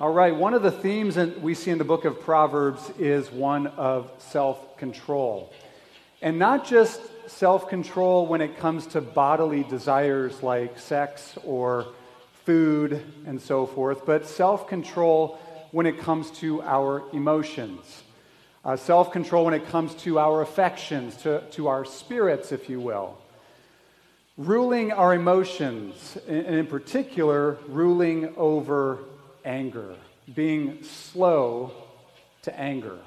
All right, one of the themes that we see in the book of Proverbs is one of self control. And not just self control when it comes to bodily desires like sex or food and so forth, but self control when it comes to our emotions. Uh, self control when it comes to our affections, to, to our spirits, if you will. Ruling our emotions, and in particular, ruling over anger, being slow to anger,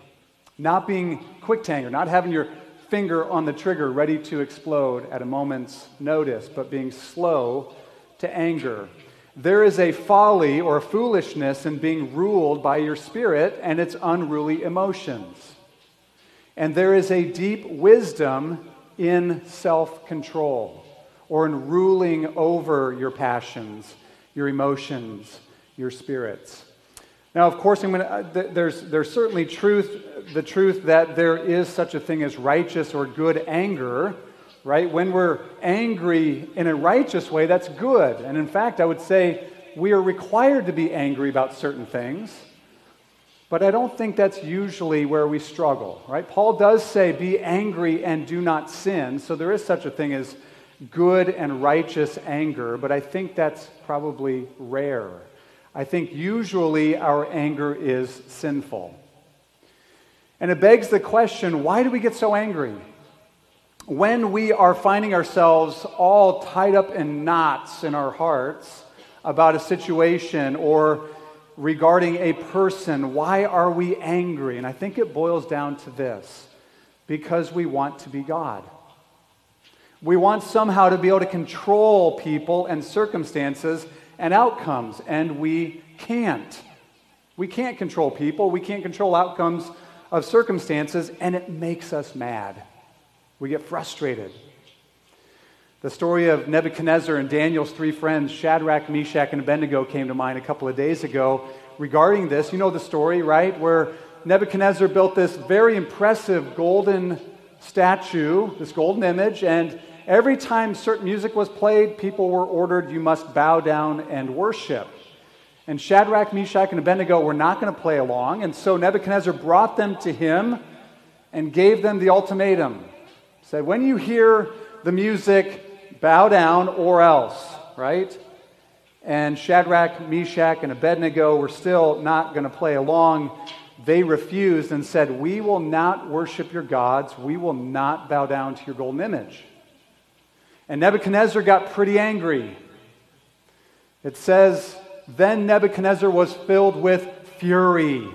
not being quick to anger, not having your finger on the trigger ready to explode at a moment's notice, but being slow to anger. There is a folly or foolishness in being ruled by your spirit and its unruly emotions. And there is a deep wisdom in self control or in ruling over your passions, your emotions, your spirits. Now, of course, I'm gonna, uh, there's, there's certainly truth, the truth that there is such a thing as righteous or good anger, right? When we're angry in a righteous way, that's good. And in fact, I would say we are required to be angry about certain things, but I don't think that's usually where we struggle, right? Paul does say, be angry and do not sin. So there is such a thing as good and righteous anger, but I think that's probably rare. I think usually our anger is sinful. And it begs the question why do we get so angry? When we are finding ourselves all tied up in knots in our hearts about a situation or regarding a person, why are we angry? And I think it boils down to this because we want to be God. We want somehow to be able to control people and circumstances and outcomes, and we can't. We can't control people, we can't control outcomes of circumstances, and it makes us mad. We get frustrated. The story of Nebuchadnezzar and Daniel's three friends, Shadrach, Meshach, and Abednego, came to mind a couple of days ago regarding this. You know the story, right? Where Nebuchadnezzar built this very impressive golden statue, this golden image, and every time certain music was played, people were ordered, you must bow down and worship. And Shadrach, Meshach, and Abednego were not going to play along, and so Nebuchadnezzar brought them to him and gave them the ultimatum. Said, when you hear the music, bow down or else, right? And Shadrach, Meshach, and Abednego were still not going to play along. They refused and said, We will not worship your gods. We will not bow down to your golden image. And Nebuchadnezzar got pretty angry. It says, Then Nebuchadnezzar was filled with fury,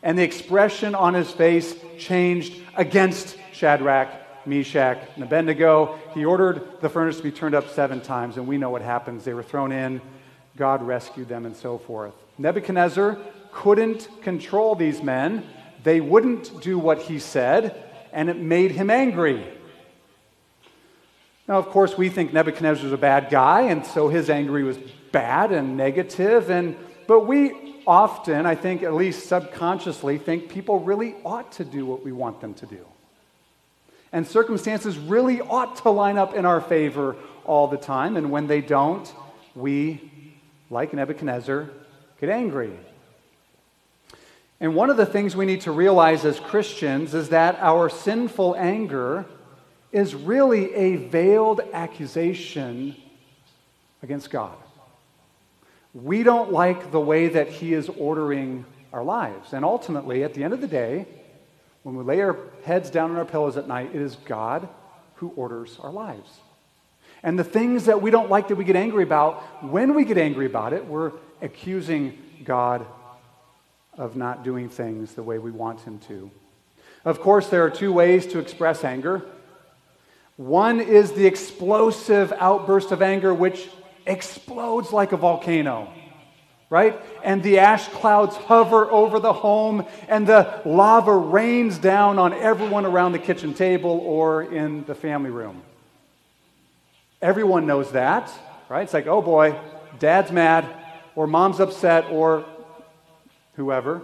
and the expression on his face changed against Shadrach, Meshach, and Abednego. He ordered the furnace to be turned up seven times, and we know what happens. They were thrown in, God rescued them, and so forth. Nebuchadnezzar couldn't control these men. They wouldn't do what he said, and it made him angry. Now, of course, we think Nebuchadnezzar was a bad guy, and so his anger was bad and negative, and but we often, I think, at least subconsciously, think people really ought to do what we want them to do. And circumstances really ought to line up in our favor all the time, and when they don't, we, like Nebuchadnezzar, get angry. And one of the things we need to realize as Christians is that our sinful anger is really a veiled accusation against God. We don't like the way that He is ordering our lives. And ultimately, at the end of the day, when we lay our heads down on our pillows at night, it is God who orders our lives. And the things that we don't like that we get angry about, when we get angry about it, we're accusing God of not doing things the way we want Him to. Of course, there are two ways to express anger. One is the explosive outburst of anger, which explodes like a volcano, right? And the ash clouds hover over the home, and the lava rains down on everyone around the kitchen table or in the family room. Everyone knows that, right? It's like, oh boy, dad's mad, or mom's upset, or whoever.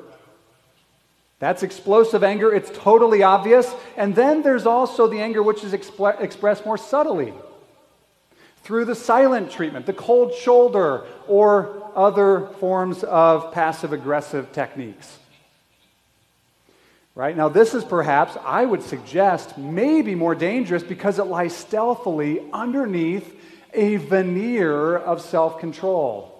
That's explosive anger. It's totally obvious. And then there's also the anger which is expl- expressed more subtly through the silent treatment, the cold shoulder, or other forms of passive aggressive techniques. Right? Now, this is perhaps, I would suggest, maybe more dangerous because it lies stealthily underneath a veneer of self control.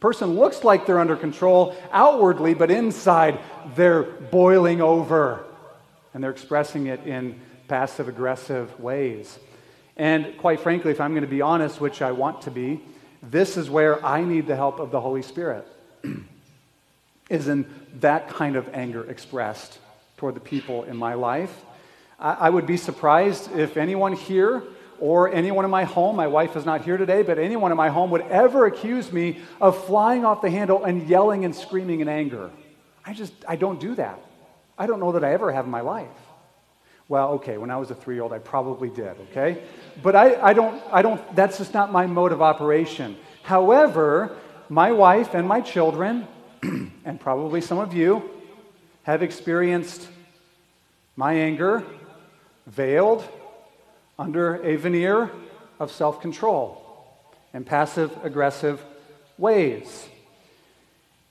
Person looks like they're under control outwardly, but inside they're boiling over and they're expressing it in passive aggressive ways. And quite frankly, if I'm going to be honest, which I want to be, this is where I need the help of the Holy Spirit, is in that kind of anger expressed toward the people in my life. I, I would be surprised if anyone here or anyone in my home, my wife is not here today, but anyone in my home would ever accuse me of flying off the handle and yelling and screaming in anger. I just, I don't do that. I don't know that I ever have in my life. Well, okay, when I was a three year old, I probably did, okay? But I, I, don't, I don't, that's just not my mode of operation. However, my wife and my children, and probably some of you, have experienced my anger veiled under a veneer of self control and passive aggressive ways.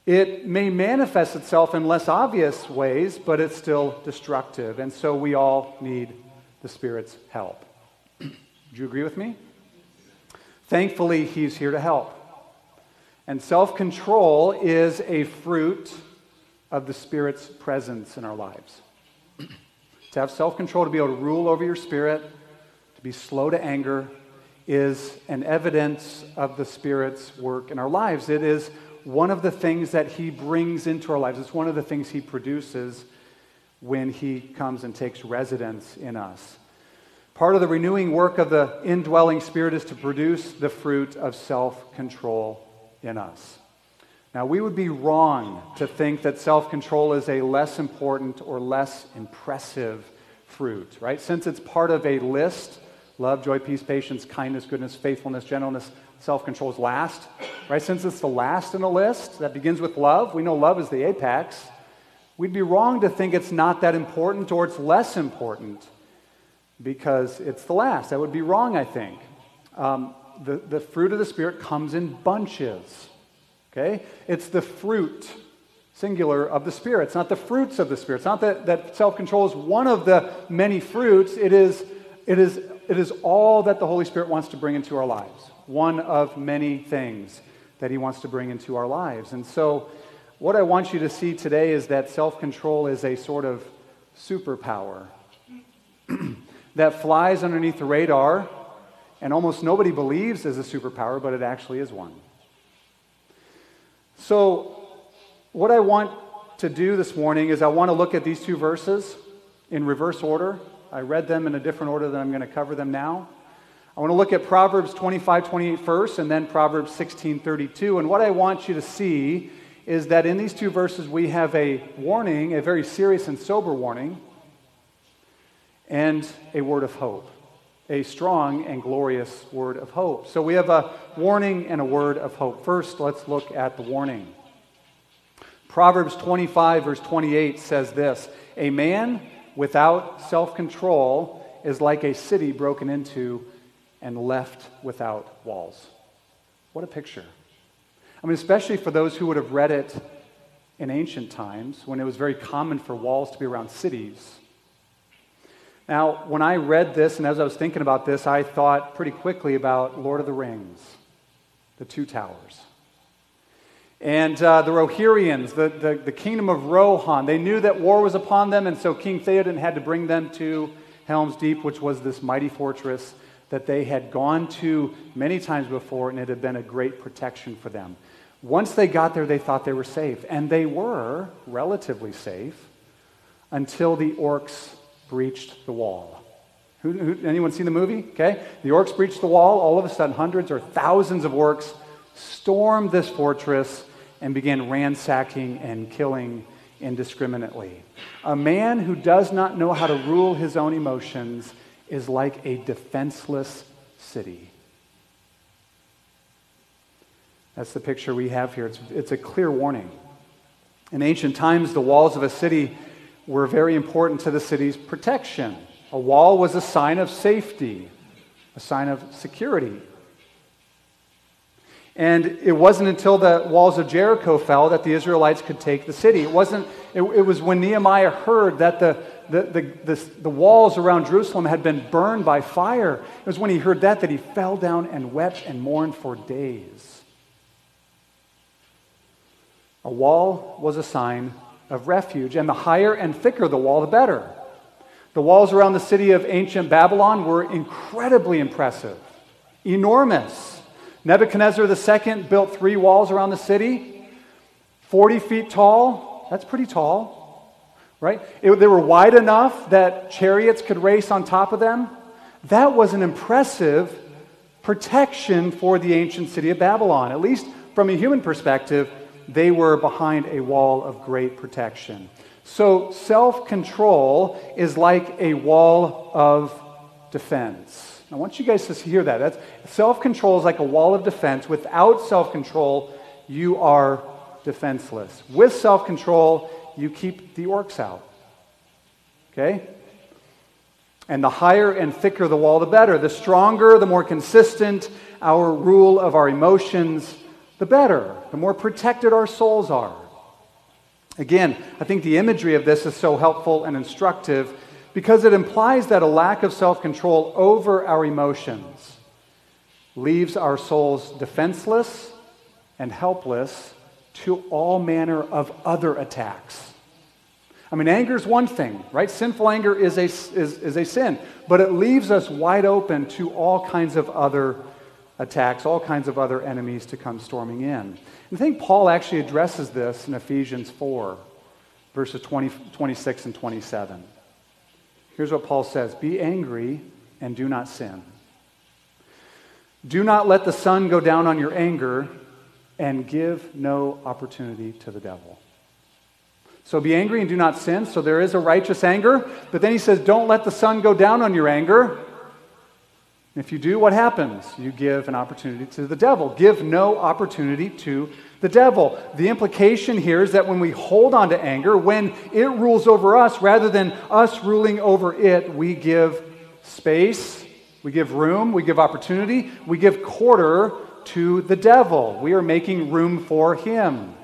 It may manifest itself in less obvious ways, but it's still destructive. And so we all need the Spirit's help. Do you agree with me? Thankfully, He's here to help. And self control is a fruit of the Spirit's presence in our lives. to have self control, to be able to rule over your spirit, to be slow to anger, is an evidence of the Spirit's work in our lives. It is one of the things that he brings into our lives. It's one of the things he produces when he comes and takes residence in us. Part of the renewing work of the indwelling spirit is to produce the fruit of self control in us. Now, we would be wrong to think that self control is a less important or less impressive fruit, right? Since it's part of a list love, joy, peace, patience, kindness, goodness, faithfulness, gentleness, Self control is last, right? Since it's the last in the list that begins with love, we know love is the apex. We'd be wrong to think it's not that important or it's less important because it's the last. That would be wrong, I think. Um, the, the fruit of the Spirit comes in bunches, okay? It's the fruit, singular, of the Spirit. It's not the fruits of the Spirit. It's not that, that self control is one of the many fruits, it is, it, is, it is all that the Holy Spirit wants to bring into our lives one of many things that He wants to bring into our lives. And so, what I want you to see today is that self control is a sort of superpower that flies underneath the radar, and almost nobody believes is a superpower, but it actually is one. So, what I want to do this morning is I want to look at these two verses in reverse order. I read them in a different order than I'm going to cover them now. I want to look at Proverbs 25, 28 first, and then Proverbs 16, 32. And what I want you to see is that in these two verses we have a warning, a very serious and sober warning, and a word of hope, a strong and glorious word of hope. So we have a warning and a word of hope. First, let's look at the warning. Proverbs 25, verse 28 says this A man without self control is like a city broken into and left without walls. What a picture. I mean, especially for those who would have read it in ancient times when it was very common for walls to be around cities. Now, when I read this and as I was thinking about this, I thought pretty quickly about Lord of the Rings, the two towers. And uh, the Rohirrians, the, the, the, kingdom of Rohan, they knew that war was upon them, and so King Theoden had to bring them to Helm's Deep, which was this mighty fortress that they had gone to many times before, and it had been a great protection for them. Once they got there, they thought they were safe, and they were relatively safe until the orcs breached the wall. Who, who, anyone seen the movie? Okay. The orcs breached the wall. All of a sudden, hundreds or thousands of orcs stormed this fortress and began ransacking and killing indiscriminately. A man who does not know how to rule his own emotions is like a defenseless city. That's the picture we have here. It's, it's a clear warning. In ancient times, the walls of a city were very important to the city's protection. A wall was a sign of safety, a sign of security. And it wasn't until the walls of Jericho fell that the Israelites could take the city. It wasn't, it, it was when Nehemiah heard that the, the, the, the, the walls around Jerusalem had been burned by fire. It was when he heard that that he fell down and wept and mourned for days. A wall was a sign of refuge, and the higher and thicker the wall, the better. The walls around the city of ancient Babylon were incredibly impressive, enormous. Nebuchadnezzar II built three walls around the city, 40 feet tall. That's pretty tall, right? It, they were wide enough that chariots could race on top of them. That was an impressive protection for the ancient city of Babylon. At least from a human perspective, they were behind a wall of great protection. So, self control is like a wall of defense. I want you guys to hear that. That's Self control is like a wall of defense. Without self control, you are defenseless. With self control, you keep the orcs out. Okay? And the higher and thicker the wall, the better. The stronger, the more consistent our rule of our emotions, the better. The more protected our souls are. Again, I think the imagery of this is so helpful and instructive because it implies that a lack of self control over our emotions leaves our souls defenseless and helpless to all manner of other attacks. I mean, anger is one thing, right? Sinful anger is a, is, is a sin, but it leaves us wide open to all kinds of other attacks, all kinds of other enemies to come storming in. I think Paul actually addresses this in Ephesians 4, verses 20, 26 and 27. Here's what Paul says Be angry and do not sin. Do not let the sun go down on your anger and give no opportunity to the devil. So be angry and do not sin. So there is a righteous anger. But then he says, Don't let the sun go down on your anger if you do, what happens? You give an opportunity to the devil. Give no opportunity to the devil. The implication here is that when we hold on to anger, when it rules over us rather than us ruling over it, we give space, we give room, we give opportunity, we give quarter to the devil. We are making room for him.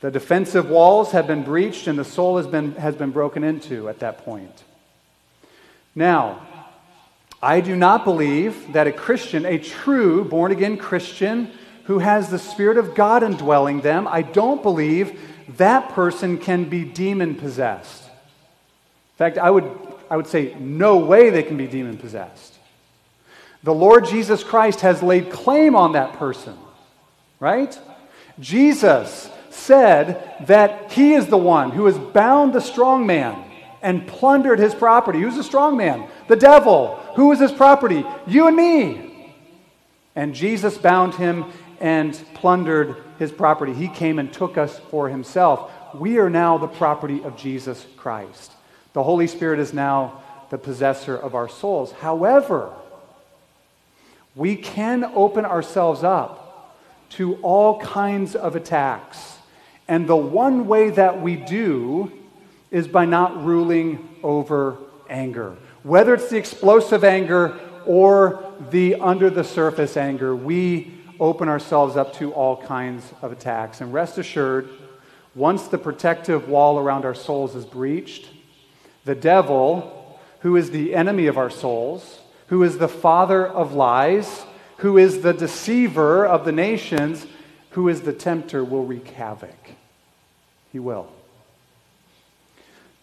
The defensive walls have been breached and the soul has been, has been broken into at that point. Now, I do not believe that a Christian, a true born again Christian who has the Spirit of God indwelling them, I don't believe that person can be demon possessed. In fact, I would, I would say no way they can be demon possessed. The Lord Jesus Christ has laid claim on that person, right? Jesus said that he is the one who has bound the strong man and plundered his property. Who's the strong man? The devil. Who is his property? You and me. And Jesus bound him and plundered his property. He came and took us for himself. We are now the property of Jesus Christ. The Holy Spirit is now the possessor of our souls. However, we can open ourselves up to all kinds of attacks. And the one way that we do is by not ruling over anger. Whether it's the explosive anger or the under the surface anger, we open ourselves up to all kinds of attacks. And rest assured, once the protective wall around our souls is breached, the devil, who is the enemy of our souls, who is the father of lies, who is the deceiver of the nations, who is the tempter, will wreak havoc. He will.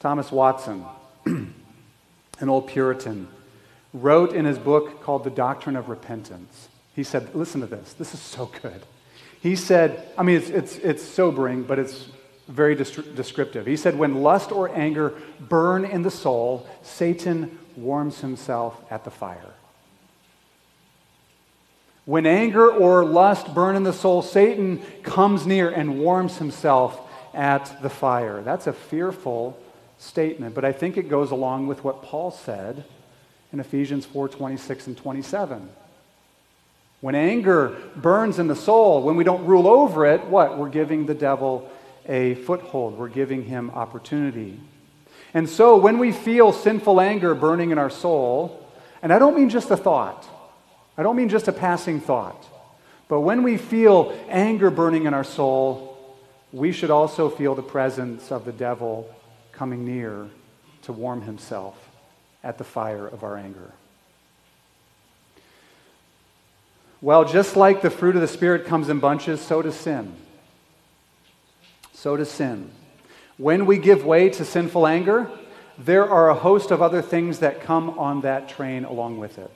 Thomas Watson, an old Puritan, wrote in his book called The Doctrine of Repentance. He said, Listen to this, this is so good. He said, I mean, it's, it's, it's sobering, but it's very descriptive. He said, When lust or anger burn in the soul, Satan warms himself at the fire. When anger or lust burn in the soul, Satan comes near and warms himself at the fire. That's a fearful statement, but I think it goes along with what Paul said in Ephesians 4 26 and 27. When anger burns in the soul, when we don't rule over it, what? We're giving the devil a foothold, we're giving him opportunity. And so when we feel sinful anger burning in our soul, and I don't mean just a thought, I don't mean just a passing thought, but when we feel anger burning in our soul, we should also feel the presence of the devil coming near to warm himself at the fire of our anger. Well, just like the fruit of the Spirit comes in bunches, so does sin. So does sin. When we give way to sinful anger, there are a host of other things that come on that train along with it.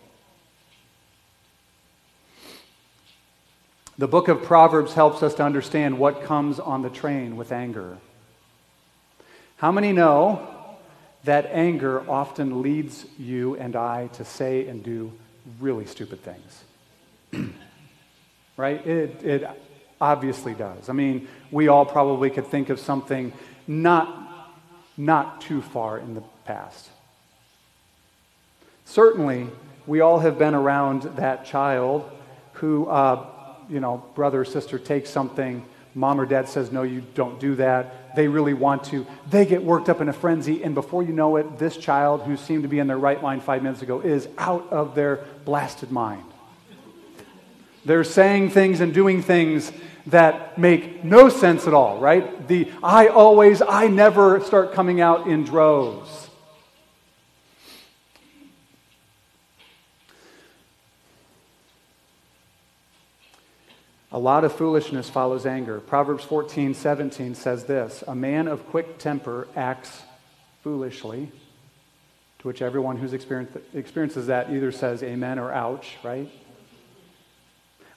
The book of Proverbs helps us to understand what comes on the train with anger. How many know that anger often leads you and I to say and do really stupid things? right? It, it obviously does. I mean, we all probably could think of something not, not too far in the past. Certainly, we all have been around that child who, uh, you know, brother or sister takes something, mom or dad says, no, you don't do that. They really want to. They get worked up in a frenzy, and before you know it, this child who seemed to be in their right mind five minutes ago is out of their blasted mind. They're saying things and doing things that make no sense at all, right? The I always, I never start coming out in droves. A lot of foolishness follows anger. Proverbs 14, 17 says this A man of quick temper acts foolishly, to which everyone who experiences that either says amen or ouch, right?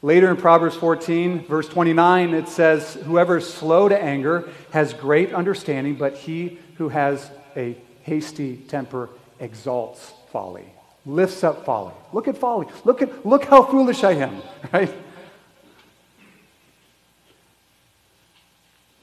Later in Proverbs 14, verse 29, it says, Whoever is slow to anger has great understanding, but he who has a hasty temper exalts folly, lifts up folly. Look at folly. Look, at, look how foolish I am, right?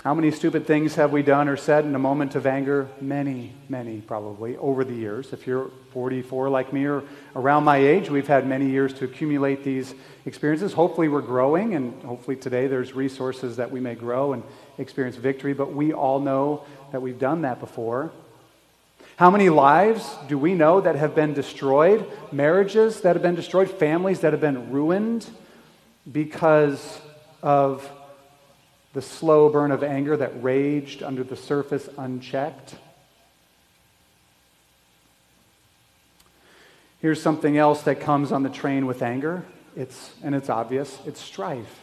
How many stupid things have we done or said in a moment of anger? Many, many probably over the years. If you're 44 like me or around my age, we've had many years to accumulate these experiences. Hopefully, we're growing, and hopefully, today there's resources that we may grow and experience victory, but we all know that we've done that before. How many lives do we know that have been destroyed? Marriages that have been destroyed, families that have been ruined because of the slow burn of anger that raged under the surface unchecked. Here's something else that comes on the train with anger. It's, and it's obvious it's strife,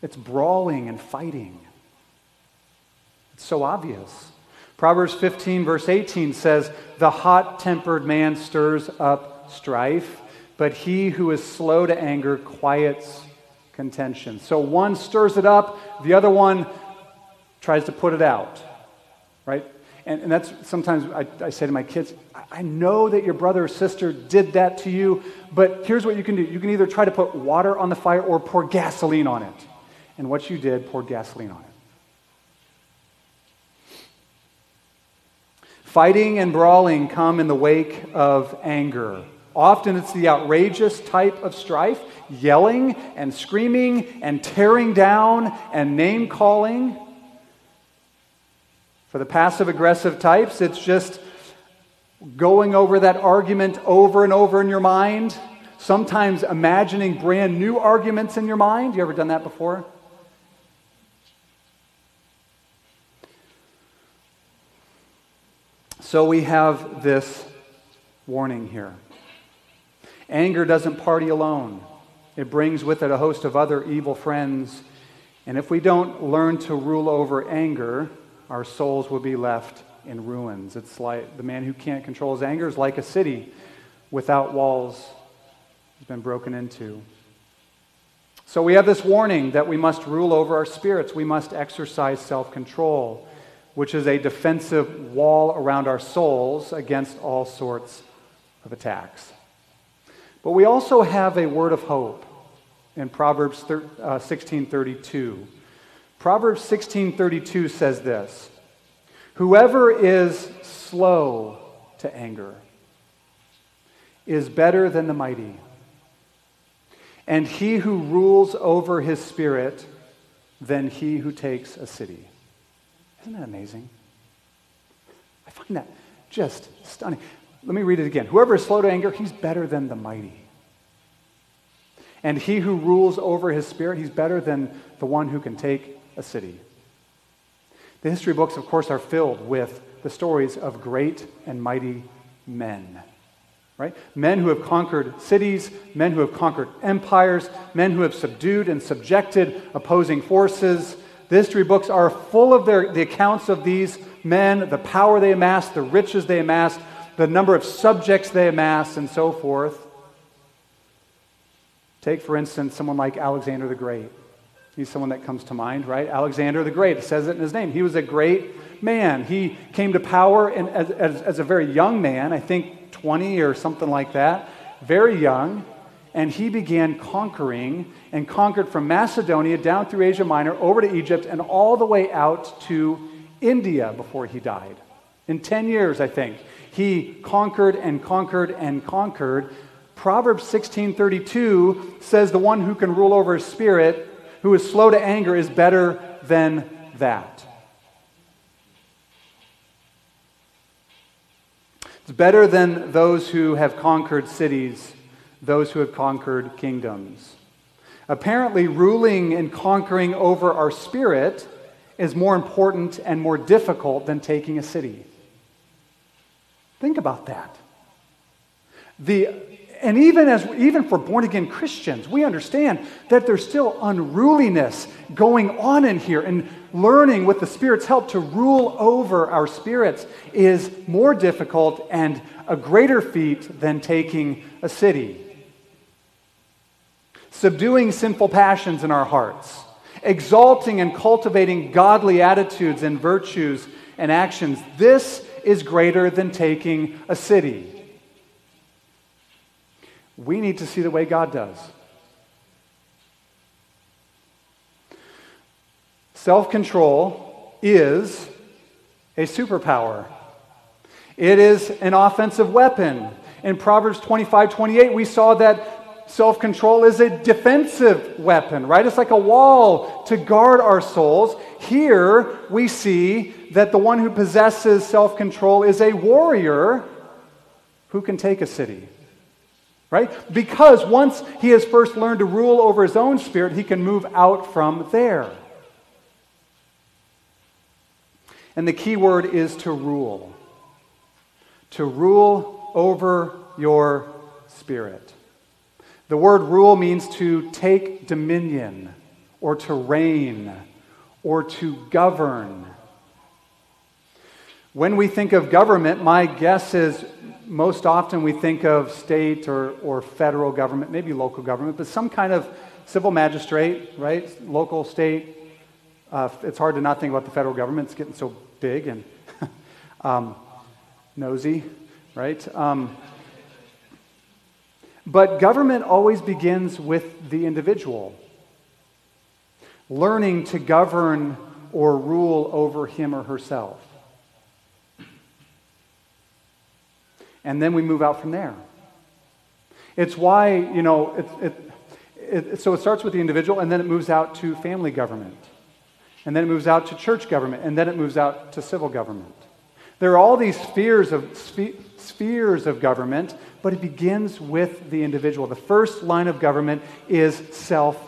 it's brawling and fighting. It's so obvious. Proverbs 15, verse 18 says, The hot tempered man stirs up strife, but he who is slow to anger quiets contention. So one stirs it up, the other one tries to put it out, right? And, and that's sometimes I, I say to my kids, I know that your brother or sister did that to you, but here's what you can do. You can either try to put water on the fire or pour gasoline on it. And what you did, poured gasoline on it. Fighting and brawling come in the wake of anger. Often it's the outrageous type of strife, yelling and screaming and tearing down and name calling. For the passive aggressive types, it's just going over that argument over and over in your mind, sometimes imagining brand new arguments in your mind. You ever done that before? So we have this warning here. Anger doesn't party alone, it brings with it a host of other evil friends. And if we don't learn to rule over anger, our souls will be left in ruins. It's like the man who can't control his anger is like a city without walls, has been broken into. So we have this warning that we must rule over our spirits. We must exercise self control, which is a defensive wall around our souls against all sorts of attacks. But we also have a word of hope in Proverbs 16:32. Uh, Proverbs 16:32 says this: Whoever is slow to anger is better than the mighty. And he who rules over his spirit than he who takes a city. Isn't that amazing? I find that just stunning. Let me read it again. Whoever is slow to anger, he's better than the mighty. And he who rules over his spirit, he's better than the one who can take a city. The history books, of course, are filled with the stories of great and mighty men. Right? Men who have conquered cities, men who have conquered empires, men who have subdued and subjected opposing forces. The history books are full of their, the accounts of these men, the power they amassed, the riches they amassed, the number of subjects they amassed, and so forth. Take, for instance, someone like Alexander the Great. He's someone that comes to mind, right? Alexander the Great. Says it in his name. He was a great man. He came to power in, as, as, as a very young man, I think 20 or something like that, very young. And he began conquering and conquered from Macedonia down through Asia Minor over to Egypt and all the way out to India before he died. In 10 years, I think, he conquered and conquered and conquered. Proverbs 16:32 says the one who can rule over his spirit who is slow to anger is better than that. It's better than those who have conquered cities, those who have conquered kingdoms. Apparently, ruling and conquering over our spirit is more important and more difficult than taking a city. Think about that. The and even as even for born again Christians, we understand that there's still unruliness going on in here and learning with the Spirit's help to rule over our spirits is more difficult and a greater feat than taking a city. Subduing sinful passions in our hearts, exalting and cultivating godly attitudes and virtues and actions, this is greater than taking a city. We need to see the way God does. Self control is a superpower, it is an offensive weapon. In Proverbs 25 28, we saw that self control is a defensive weapon, right? It's like a wall to guard our souls. Here we see that the one who possesses self control is a warrior who can take a city. Right? Because once he has first learned to rule over his own spirit, he can move out from there. And the key word is to rule. To rule over your spirit. The word rule means to take dominion or to reign or to govern. When we think of government, my guess is most often we think of state or, or federal government, maybe local government, but some kind of civil magistrate, right? Local, state. Uh, it's hard to not think about the federal government. It's getting so big and um, nosy, right? Um, but government always begins with the individual learning to govern or rule over him or herself. And then we move out from there. It's why, you know, it, it, it, so it starts with the individual, and then it moves out to family government, and then it moves out to church government, and then it moves out to civil government. There are all these spheres of, spheres of government, but it begins with the individual. The first line of government is self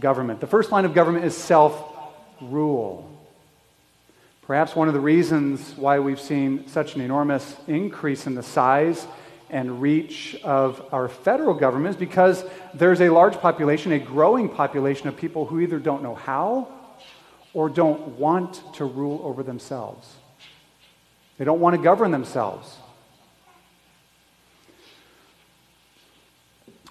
government. The first line of government is self rule. Perhaps one of the reasons why we've seen such an enormous increase in the size and reach of our federal government is because there's a large population, a growing population of people who either don't know how or don't want to rule over themselves. They don't want to govern themselves.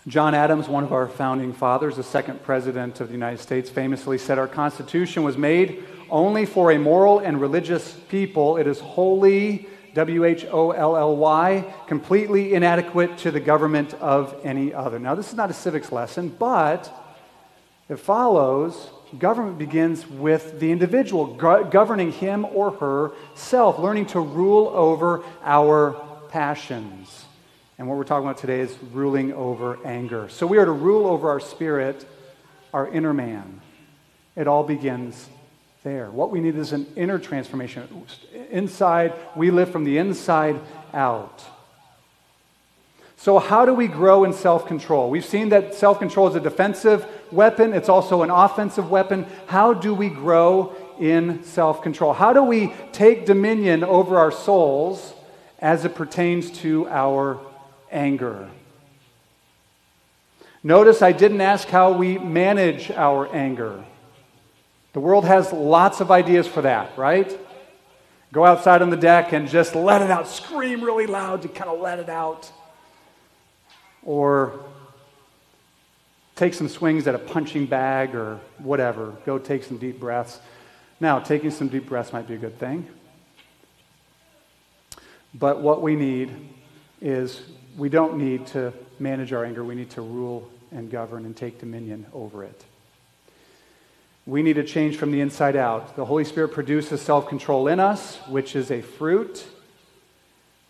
John Adams, one of our founding fathers, the second president of the United States, famously said, Our Constitution was made only for a moral and religious people. It is wholly, W H O L L Y, completely inadequate to the government of any other. Now, this is not a civics lesson, but it follows government begins with the individual, governing him or herself, learning to rule over our passions. And what we're talking about today is ruling over anger. So we are to rule over our spirit, our inner man. It all begins there. What we need is an inner transformation. Inside, we live from the inside out. So, how do we grow in self control? We've seen that self control is a defensive weapon, it's also an offensive weapon. How do we grow in self control? How do we take dominion over our souls as it pertains to our anger? Notice I didn't ask how we manage our anger. The world has lots of ideas for that, right? Go outside on the deck and just let it out, scream really loud to kind of let it out or take some swings at a punching bag or whatever. Go take some deep breaths. Now, taking some deep breaths might be a good thing. But what we need is we don't need to manage our anger. We need to rule and govern and take dominion over it. We need to change from the inside out. The Holy Spirit produces self control in us, which is a fruit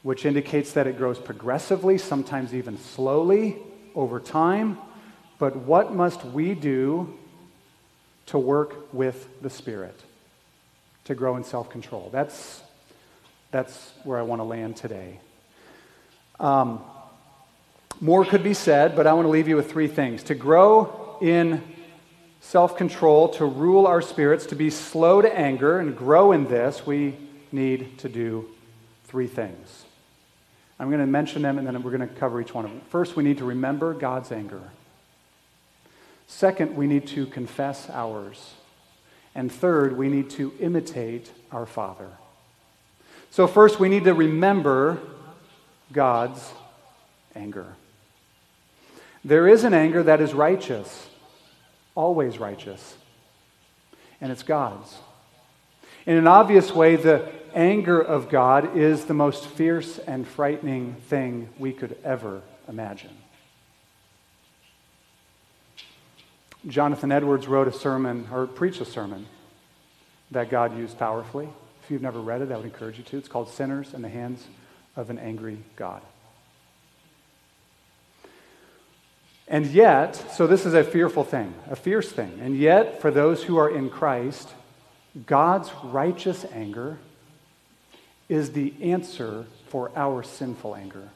which indicates that it grows progressively, sometimes even slowly over time. But what must we do to work with the Spirit to grow in self control? That's, that's where I want to land today. Um, more could be said, but I want to leave you with three things. To grow in self control, to rule our spirits, to be slow to anger and grow in this, we need to do three things. I'm going to mention them and then we're going to cover each one of them. First, we need to remember God's anger. Second, we need to confess ours. And third, we need to imitate our Father. So, first, we need to remember God's anger. There is an anger that is righteous, always righteous, and it's God's. In an obvious way, the anger of God is the most fierce and frightening thing we could ever imagine. Jonathan Edwards wrote a sermon, or preached a sermon, that God used powerfully. If you've never read it, I would encourage you to. It's called Sinners in the Hands of an Angry God. And yet, so this is a fearful thing, a fierce thing. And yet, for those who are in Christ, God's righteous anger is the answer for our sinful anger.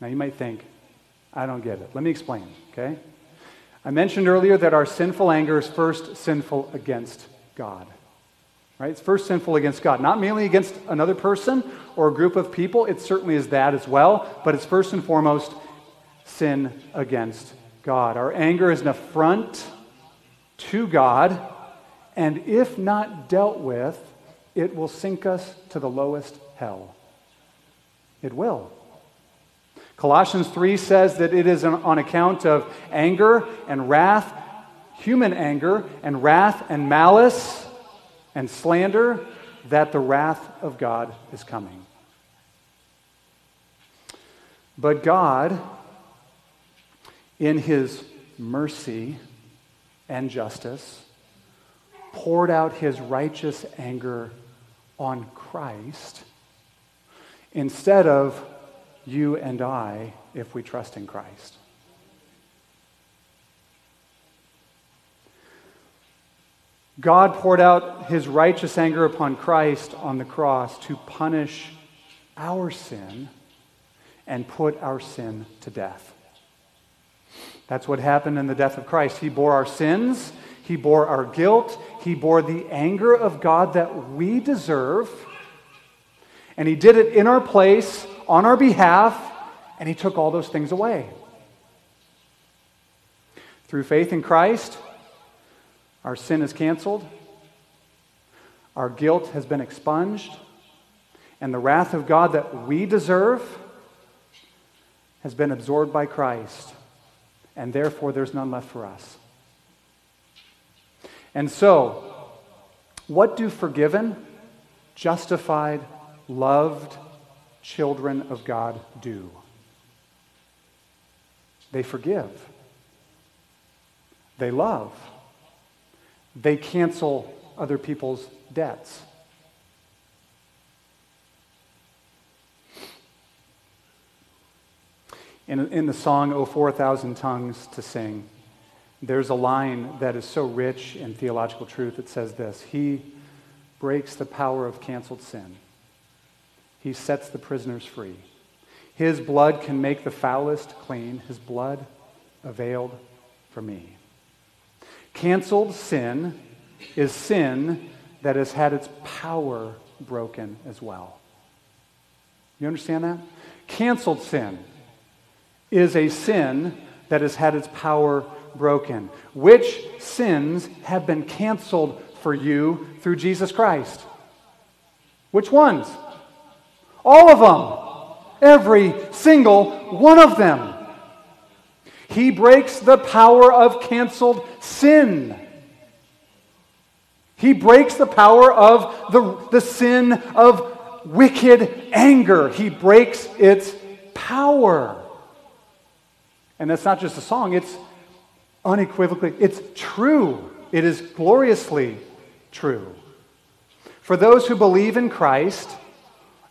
Now, you might think, I don't get it. Let me explain, okay? I mentioned earlier that our sinful anger is first sinful against God. Right? It's first sinful against God. Not merely against another person or a group of people, it certainly is that as well, but it's first and foremost sin against God. Our anger is an affront to God, and if not dealt with, it will sink us to the lowest hell. It will. Colossians 3 says that it is on account of anger and wrath, human anger and wrath and malice and slander, that the wrath of God is coming. But God, in his mercy and justice, poured out his righteous anger on Christ instead of you and I if we trust in Christ. God poured out his righteous anger upon Christ on the cross to punish our sin and put our sin to death. That's what happened in the death of Christ. He bore our sins he bore our guilt. He bore the anger of God that we deserve. And He did it in our place, on our behalf, and He took all those things away. Through faith in Christ, our sin is canceled, our guilt has been expunged, and the wrath of God that we deserve has been absorbed by Christ, and therefore there's none left for us. And so, what do forgiven, justified, loved children of God do? They forgive. They love. They cancel other people's debts. In, in the song, O for a Thousand Tongues to Sing, There's a line that is so rich in theological truth. It says this He breaks the power of canceled sin, He sets the prisoners free. His blood can make the foulest clean. His blood availed for me. Canceled sin is sin that has had its power broken as well. You understand that? Canceled sin is a sin that has had its power broken. Which sins have been canceled for you through Jesus Christ? Which ones? All of them. Every single one of them. He breaks the power of canceled sin. He breaks the power of the, the sin of wicked anger. He breaks its power. And that's not just a song, it's unequivocally, it's true. It is gloriously true. For those who believe in Christ,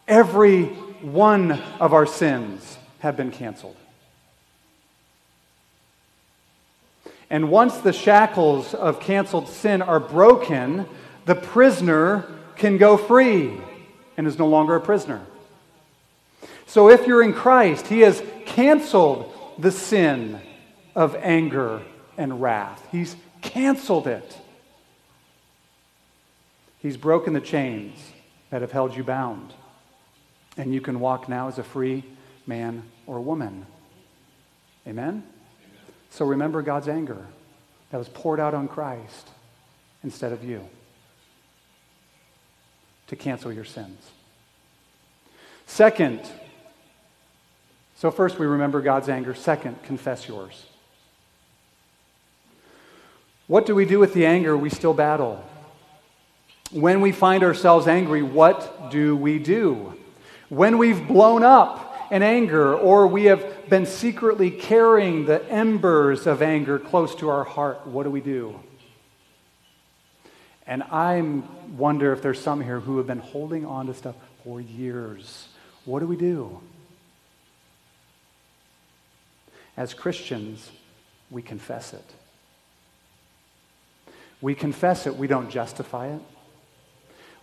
every one of our sins have been canceled. And once the shackles of canceled sin are broken, the prisoner can go free and is no longer a prisoner. So if you're in Christ, He has canceled the sin of anger and wrath. He's canceled it. He's broken the chains that have held you bound. And you can walk now as a free man or woman. Amen? So remember God's anger that was poured out on Christ instead of you to cancel your sins. Second, so first we remember God's anger. Second, confess yours. What do we do with the anger we still battle? When we find ourselves angry, what do we do? When we've blown up in anger, or we have been secretly carrying the embers of anger close to our heart, what do we do? And I wonder if there's some here who have been holding on to stuff for years. What do we do? As Christians, we confess it. We confess it, we don't justify it.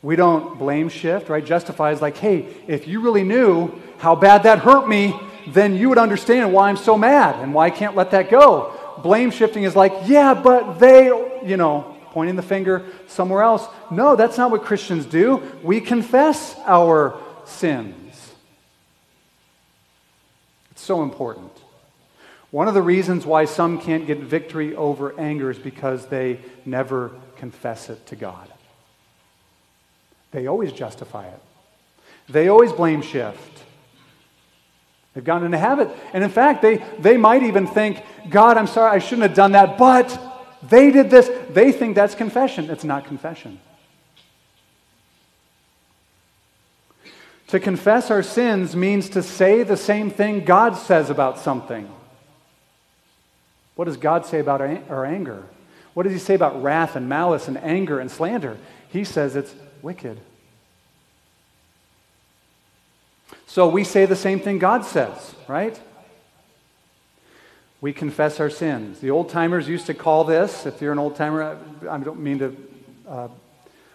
We don't blame shift, right? Justify is like, hey, if you really knew how bad that hurt me, then you would understand why I'm so mad and why I can't let that go. Blame shifting is like, yeah, but they, you know, pointing the finger somewhere else. No, that's not what Christians do. We confess our sins. It's so important. One of the reasons why some can't get victory over anger is because they never confess it to God. They always justify it, they always blame shift. They've gotten into habit. And in fact, they, they might even think, God, I'm sorry, I shouldn't have done that, but they did this. They think that's confession. It's not confession. To confess our sins means to say the same thing God says about something. What does God say about our anger? What does he say about wrath and malice and anger and slander? He says it's wicked. So we say the same thing God says, right? We confess our sins. The old timers used to call this, if you're an old timer, I don't mean to, uh,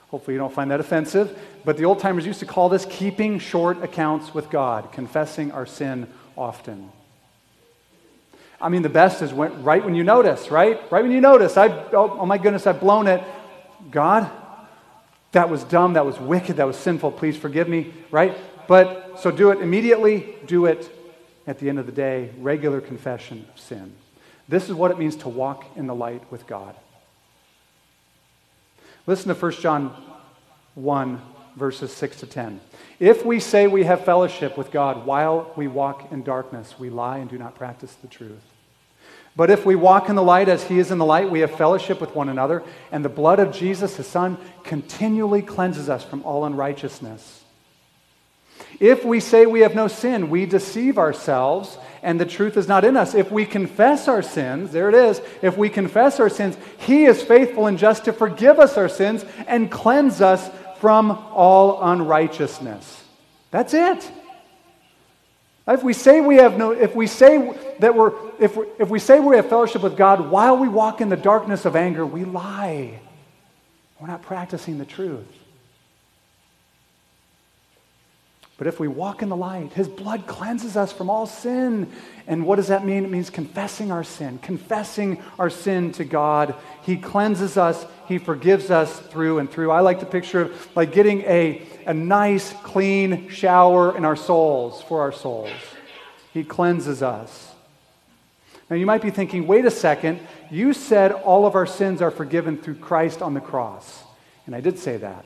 hopefully you don't find that offensive, but the old timers used to call this keeping short accounts with God, confessing our sin often. I mean, the best is when, right when you notice, right? Right when you notice, I, oh, oh my goodness, I've blown it. God, that was dumb, that was wicked, that was sinful, please forgive me, right? But so do it immediately, do it at the end of the day, regular confession of sin. This is what it means to walk in the light with God. Listen to 1 John 1, verses 6 to 10. If we say we have fellowship with God while we walk in darkness, we lie and do not practice the truth. But if we walk in the light as he is in the light, we have fellowship with one another, and the blood of Jesus, his son, continually cleanses us from all unrighteousness. If we say we have no sin, we deceive ourselves, and the truth is not in us. If we confess our sins, there it is, if we confess our sins, he is faithful and just to forgive us our sins and cleanse us from all unrighteousness. That's it. If we say we have no, if we say that we're, if, we if we say we have fellowship with God while we walk in the darkness of anger, we lie. We're not practicing the truth. But if we walk in the light, His blood cleanses us from all sin. And what does that mean? It means confessing our sin, confessing our sin to God. He cleanses us, He forgives us through and through. I like to picture of like getting a, a nice, clean shower in our souls, for our souls. He cleanses us. Now you might be thinking, wait a second, you said all of our sins are forgiven through Christ on the cross. And I did say that.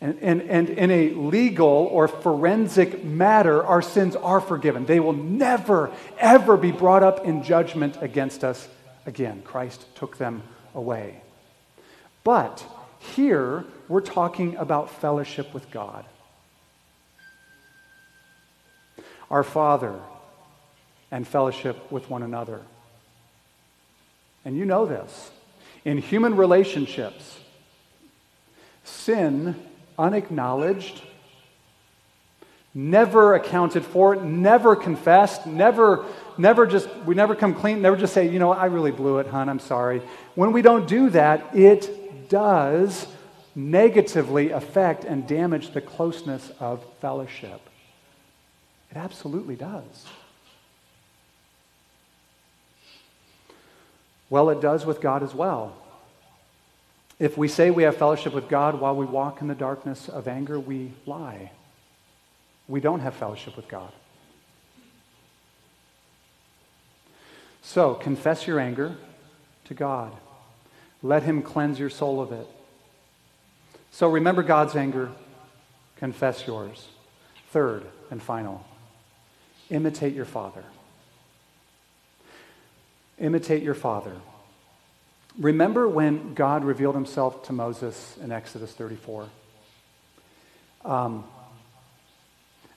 And, and, and in a legal or forensic matter, our sins are forgiven. They will never, ever be brought up in judgment against us again. Christ took them away. But here, we're talking about fellowship with God. Our Father and fellowship with one another. And you know this. In human relationships, sin unacknowledged, never accounted for, never confessed, never, never just, we never come clean, never just say, you know, I really blew it, hon, I'm sorry. When we don't do that, it does negatively affect and damage the closeness of fellowship. It absolutely does. Well, it does with God as well. If we say we have fellowship with God while we walk in the darkness of anger, we lie. We don't have fellowship with God. So, confess your anger to God. Let Him cleanse your soul of it. So, remember God's anger, confess yours. Third and final, imitate your Father. Imitate your Father. Remember when God revealed himself to Moses in Exodus 34? Um,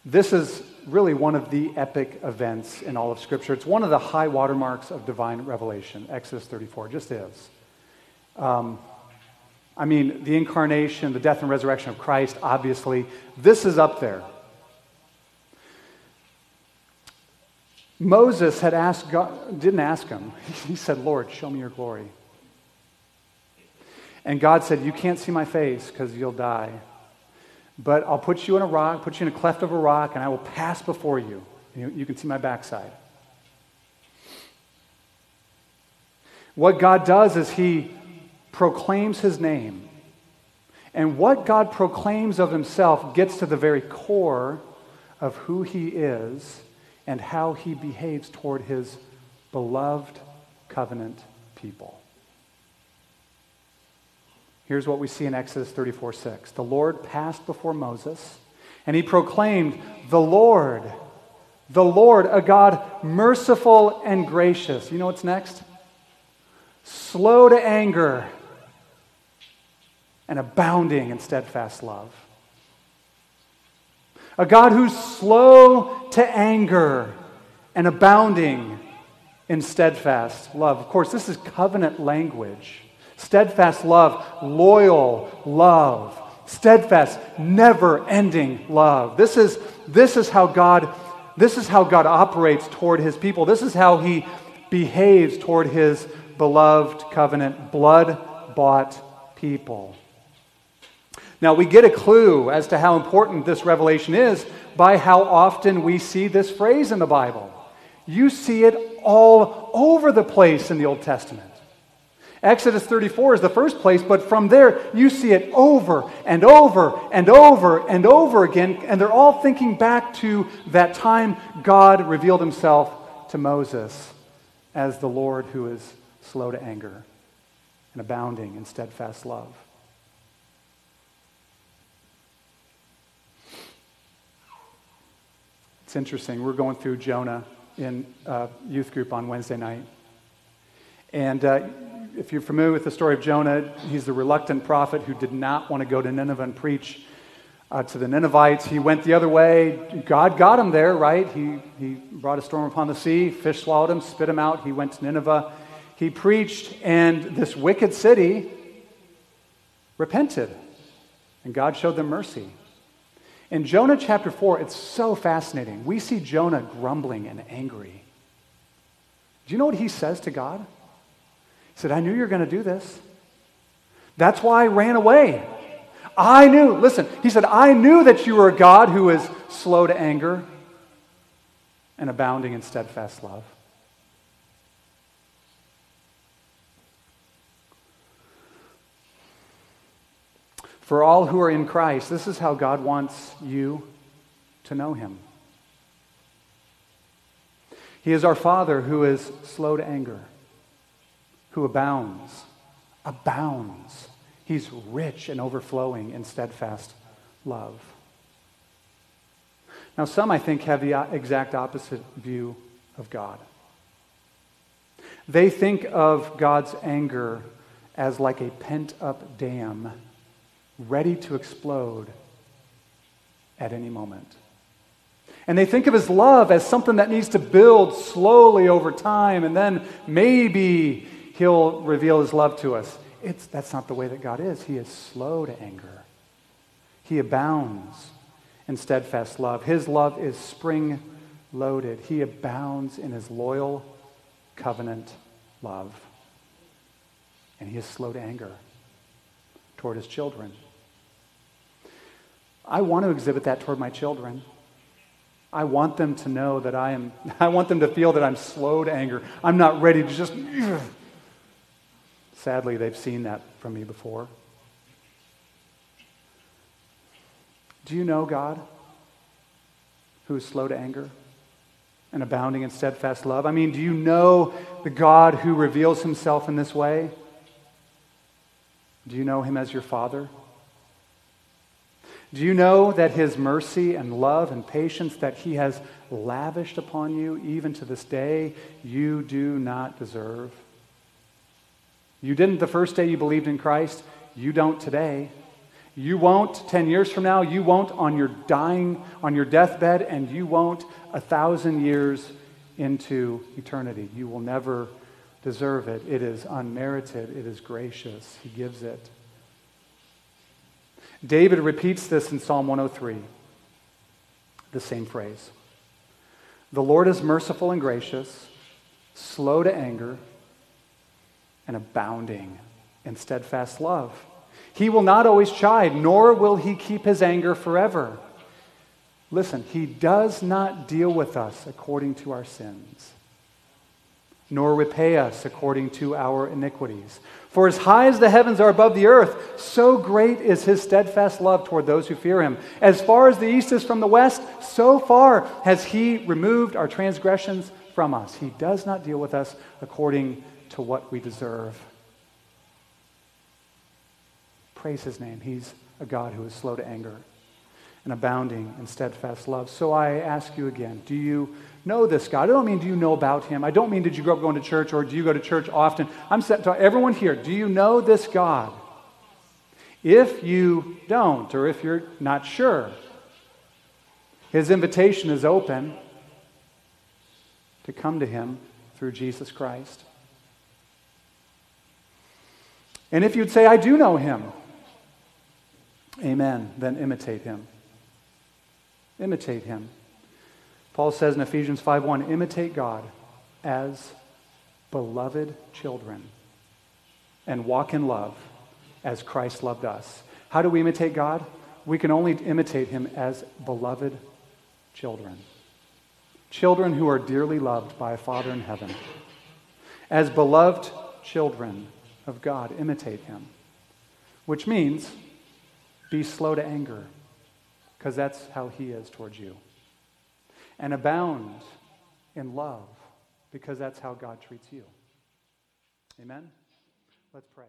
this is really one of the epic events in all of Scripture. It's one of the high watermarks of divine revelation, Exodus 34, just is. Um, I mean, the incarnation, the death and resurrection of Christ, obviously, this is up there. Moses had asked God, didn't ask him. He said, Lord, show me your glory. And God said, You can't see my face because you'll die. But I'll put you in a rock, put you in a cleft of a rock, and I will pass before you. You, you can see my backside. What God does is He proclaims His name. And what God proclaims of Himself gets to the very core of who He is and how He behaves toward His beloved covenant people. Here's what we see in Exodus 34 6. The Lord passed before Moses, and he proclaimed, The Lord, the Lord, a God merciful and gracious. You know what's next? Slow to anger and abounding in steadfast love. A God who's slow to anger and abounding in steadfast love. Of course, this is covenant language. Steadfast love, loyal love, steadfast, never ending love. This is, this is how God this is how God operates toward his people. This is how he behaves toward his beloved covenant, blood bought people. Now, we get a clue as to how important this revelation is by how often we see this phrase in the Bible. You see it all over the place in the Old Testament. Exodus 34 is the first place, but from there you see it over and over and over and over again, and they're all thinking back to that time God revealed himself to Moses as the Lord who is slow to anger and abounding in steadfast love. It's interesting. We're going through Jonah in a youth group on Wednesday night. And uh, if you're familiar with the story of Jonah, he's the reluctant prophet who did not want to go to Nineveh and preach uh, to the Ninevites. He went the other way. God got him there, right? He, he brought a storm upon the sea, fish swallowed him, spit him out. He went to Nineveh. He preached, and this wicked city repented, and God showed them mercy. In Jonah chapter 4, it's so fascinating. We see Jonah grumbling and angry. Do you know what he says to God? He said, I knew you were going to do this. That's why I ran away. I knew, listen, he said, I knew that you were a God who is slow to anger and abounding in steadfast love. For all who are in Christ, this is how God wants you to know him. He is our Father who is slow to anger, who abounds, abounds. He's rich and overflowing in steadfast love. Now, some, I think, have the exact opposite view of God. They think of God's anger as like a pent up dam ready to explode at any moment. And they think of his love as something that needs to build slowly over time, and then maybe he'll reveal his love to us. It's, that's not the way that God is. He is slow to anger, he abounds in steadfast love. His love is spring loaded, he abounds in his loyal covenant love. And he is slow to anger toward his children. I want to exhibit that toward my children. I want them to know that I am, I want them to feel that I'm slow to anger. I'm not ready to just. Sadly, they've seen that from me before. Do you know God who is slow to anger and abounding in steadfast love? I mean, do you know the God who reveals himself in this way? Do you know him as your Father? Do you know that his mercy and love and patience that he has lavished upon you, even to this day, you do not deserve? You didn't the first day you believed in Christ. You don't today. You won't 10 years from now. You won't on your dying, on your deathbed, and you won't a thousand years into eternity. You will never deserve it. It is unmerited, it is gracious. He gives it. David repeats this in Psalm 103, the same phrase. The Lord is merciful and gracious, slow to anger, and abounding in steadfast love. He will not always chide, nor will he keep his anger forever. Listen, he does not deal with us according to our sins nor repay us according to our iniquities. For as high as the heavens are above the earth, so great is his steadfast love toward those who fear him. As far as the east is from the west, so far has he removed our transgressions from us. He does not deal with us according to what we deserve. Praise his name. He's a God who is slow to anger and abounding in steadfast love. So I ask you again do you know this God? I don't mean do you know about him. I don't mean did you grow up going to church or do you go to church often. I'm saying to everyone here do you know this God? If you don't, or if you're not sure, his invitation is open to come to him through Jesus Christ. And if you'd say, I do know him, amen, then imitate him. Imitate him. Paul says in Ephesians 5:1, imitate God as beloved children and walk in love as Christ loved us. How do we imitate God? We can only imitate him as beloved children. Children who are dearly loved by a Father in heaven. As beloved children of God, imitate him. Which means be slow to anger because that's how He is towards you. And abound in love because that's how God treats you. Amen? Let's pray.